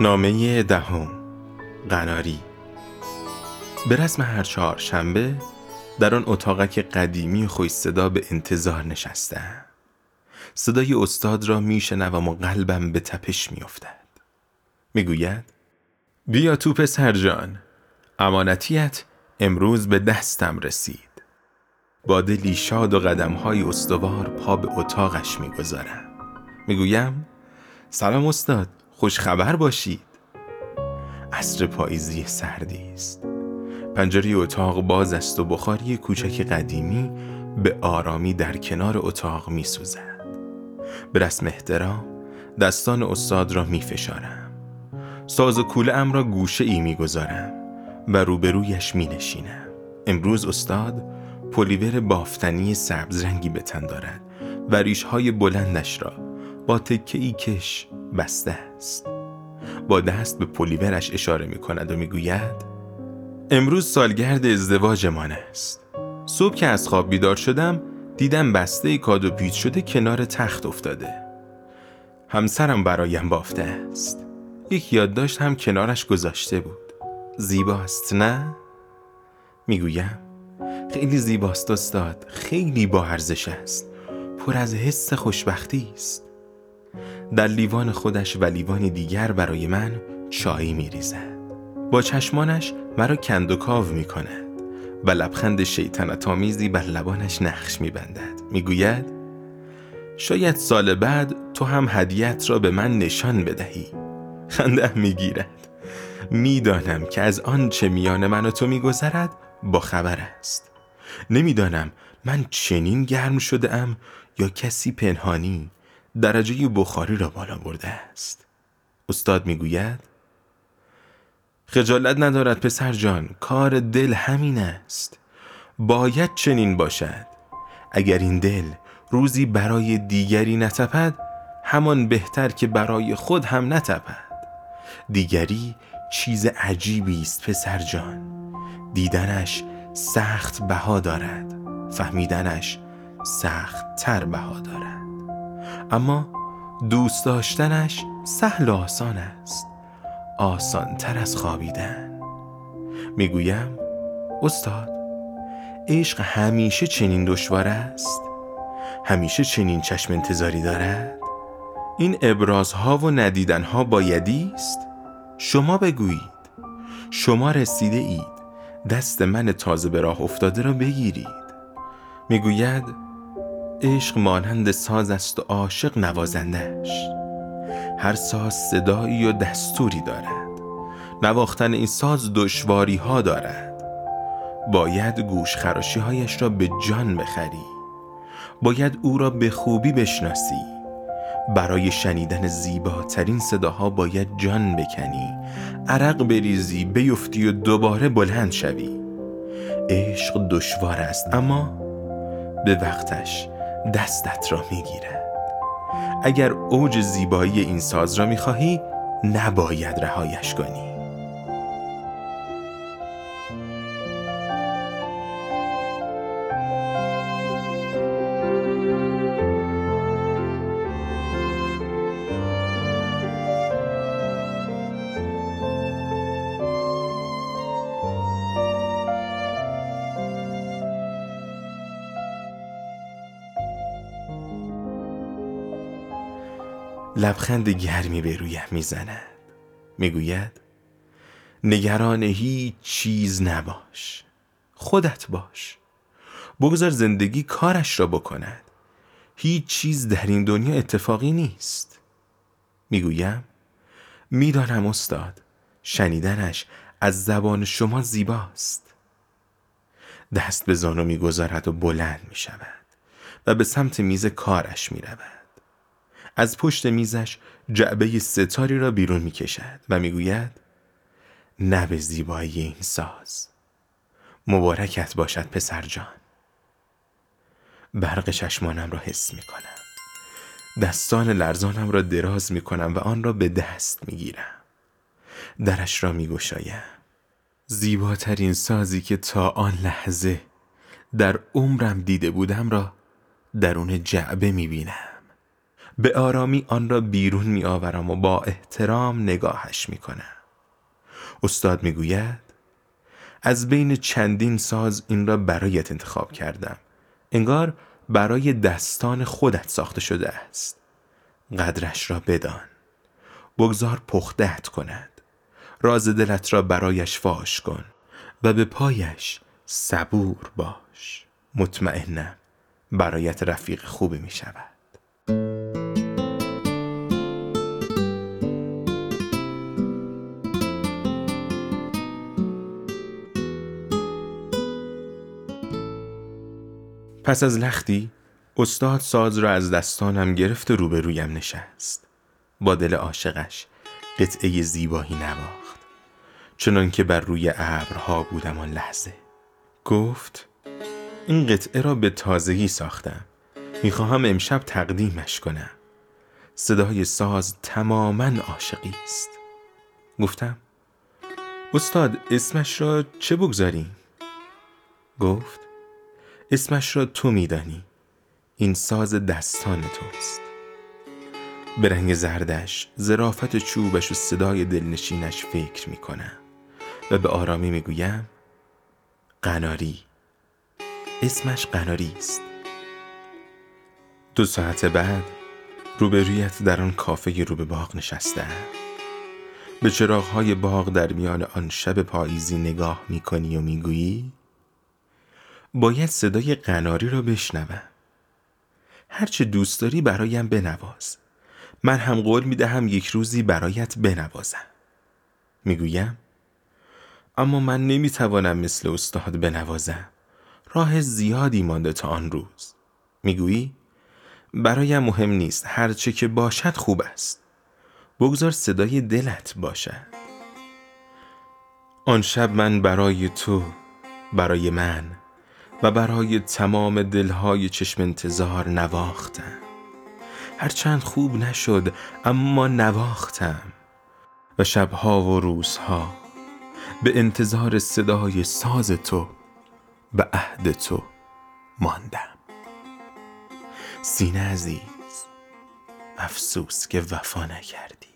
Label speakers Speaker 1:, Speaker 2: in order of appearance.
Speaker 1: نامه دهم. قناری. به رسم هر چهار شنبه در آن اتاقک قدیمی خوش صدا به انتظار نشستم صدای استاد را میشنوم و قلبم به تپش میافتد می‌گوید بیا تو پسر جان. امانتیت امروز به دستم رسید. با دلی شاد و قدمهای استوار پا به اتاقش می‌گذارم می‌گویم سلام استاد. خوش خبر باشید عصر پاییزی سردی است پنجره اتاق باز است و بخاری کوچک قدیمی به آرامی در کنار اتاق می سوزد. به رسم احترام دستان استاد را می فشارم. ساز و کوله ام را گوشه ای می گذارم و روبرویش می نشینم. امروز استاد پلیور بافتنی سبز رنگی به تن دارد و ریشهای بلندش را با تکه ای کش بسته است. با دست به پلیورش اشاره می کند و می گوید امروز سالگرد ازدواجمان است. صبح که از خواب بیدار شدم دیدم بسته کادو پیچ شده کنار تخت افتاده. همسرم برایم بافته است. یک یادداشت هم کنارش گذاشته بود. زیباست نه؟ می‌گویم خیلی زیباست استاد خیلی با ارزش است. پر از حس خوشبختی است. در لیوان خودش و لیوان دیگر برای من چایی می ریزد. با چشمانش مرا کند و کاو می کند و لبخند شیطنت آمیزی بر لبانش نقش می بندد. می گوید شاید سال بعد تو هم هدیت را به من نشان بدهی. خنده می گیرد. می‌دانم که از آنچه میان من و تو میگذرد با خبر است. نمی‌دانم من چنین گرم شده ام یا کسی پنهانی درجه بخاری را بالا برده است. استاد می‌گوید خجالت ندارد پسر جان کار دل همین است. باید چنین باشد. اگر این دل روزی برای دیگری نتپد همان بهتر که برای خود هم نتپد. دیگری چیز عجیبی است پسر جان. دیدنش سخت بها دارد. فهمیدنش سخت تر بها دارد. اما دوست داشتنش سهل و آسان است. آسان تر از خوابیدن. می‌گویم استاد عشق همیشه چنین دشوار است. همیشه چنین چشم انتظاری دارد. این ابرازها و ندیدنها بایدی است. شما بگویید. شما رسیده اید. دست من تازه به راه افتاده را بگیرید. می‌گوید عشق مانند ساز است و عاشق نوازندش هر ساز صدایی و دستوری دارد. نواختن این ساز دشواری ها دارد. باید گوش خراشی هایش را به جان بخری. باید او را به خوبی بشناسی. برای شنیدن زیباترین صداها باید جان بکنی. عرق بریزی بیفتی و دوباره بلند شوی. عشق دشوار است اما به وقتش دستت را می‌گیرد. اگر اوج زیبایی این ساز را می‌خواهی نباید رهایش کنی. لبخند گرمی به رویم می‌زند. می‌گوید نگران هیچ چیز نباش. خودت باش. بگذار زندگی کارش را بکند. هیچ چیز در این دنیا اتفاقی نیست. می‌گویم می‌دانم استاد شنیدنش از زبان شما زیباست. دست به زانو می‌گذارد و بلند می شود و به سمت میز کارش می رود. از پشت میزش جعبه ستاری را بیرون می کشد و می‌گوید نه به زیبایی این ساز. مبارکت باشد پسر جان. برق چشمانم را حس می کنم دستان لرزانم را دراز می کنم و آن را به دست می گیرم درش را می گوشایم زیباترین سازی که تا آن لحظه در عمرم دیده بودم را درون جعبه می بینم به آرامی آن را بیرون می آورم و با احترام نگاهش می کنم استاد می گوید از بین چندین ساز این را برایت انتخاب کردم. انگار برای دستان خودت ساخته شده است. قدرش را بدان. بگذار پختت کند. راز دلت را برایش فاش کن و به پایش صبور باش. مطمئنم برایت رفیق خوبی می شود پس از لختی استاد ساز را از دستانم گرفت و روبرویم نشست. با دل عاشقش قطعه زیبایی نواخت. چنان که بر روی ابرها بودم آن لحظه. گفت این قطعه را به تازگی ساختم. می‌خواهم امشب تقدیمش کنم. صدای ساز تماما عاشقی است. گفتم استاد اسمش را چه بگذاریم؟ گفت اسمش را تو میدانی. این ساز دستان توست. به رنگ زردش زرافت چوبش و صدای دلنشینش فکر می‌کنم. و به آرامی می‌گویم قناری. اسمش قناری است. دو ساعت بعد روبرویت در آن کافه رو به باغ نشسته. به چراغهای باغ در میان آن شب پاییزی نگاه می‌کنی و می‌گویی باید صدای قناری را بشنوم. هرچه دوست داری برایم بنواز. من هم قول می دهم یک روزی برایت بنوازم. می‌گویم؟ اما من نمی توانم مثل استاد بنوازم. راه زیادی مانده تا آن روز. می‌گویی؟ برایم مهم نیست. هرچه که باشد خوب است. بگذار صدای دلت باشد آن شب من برای تو برای من و برای تمام دلهای چشم انتظار نواختم. هرچند خوب نشد اما نواختم. و شبها و روزها به انتظار صدای ساز تو به عهد تو ماندم. سینه عزیز افسوس که وفا نکردی.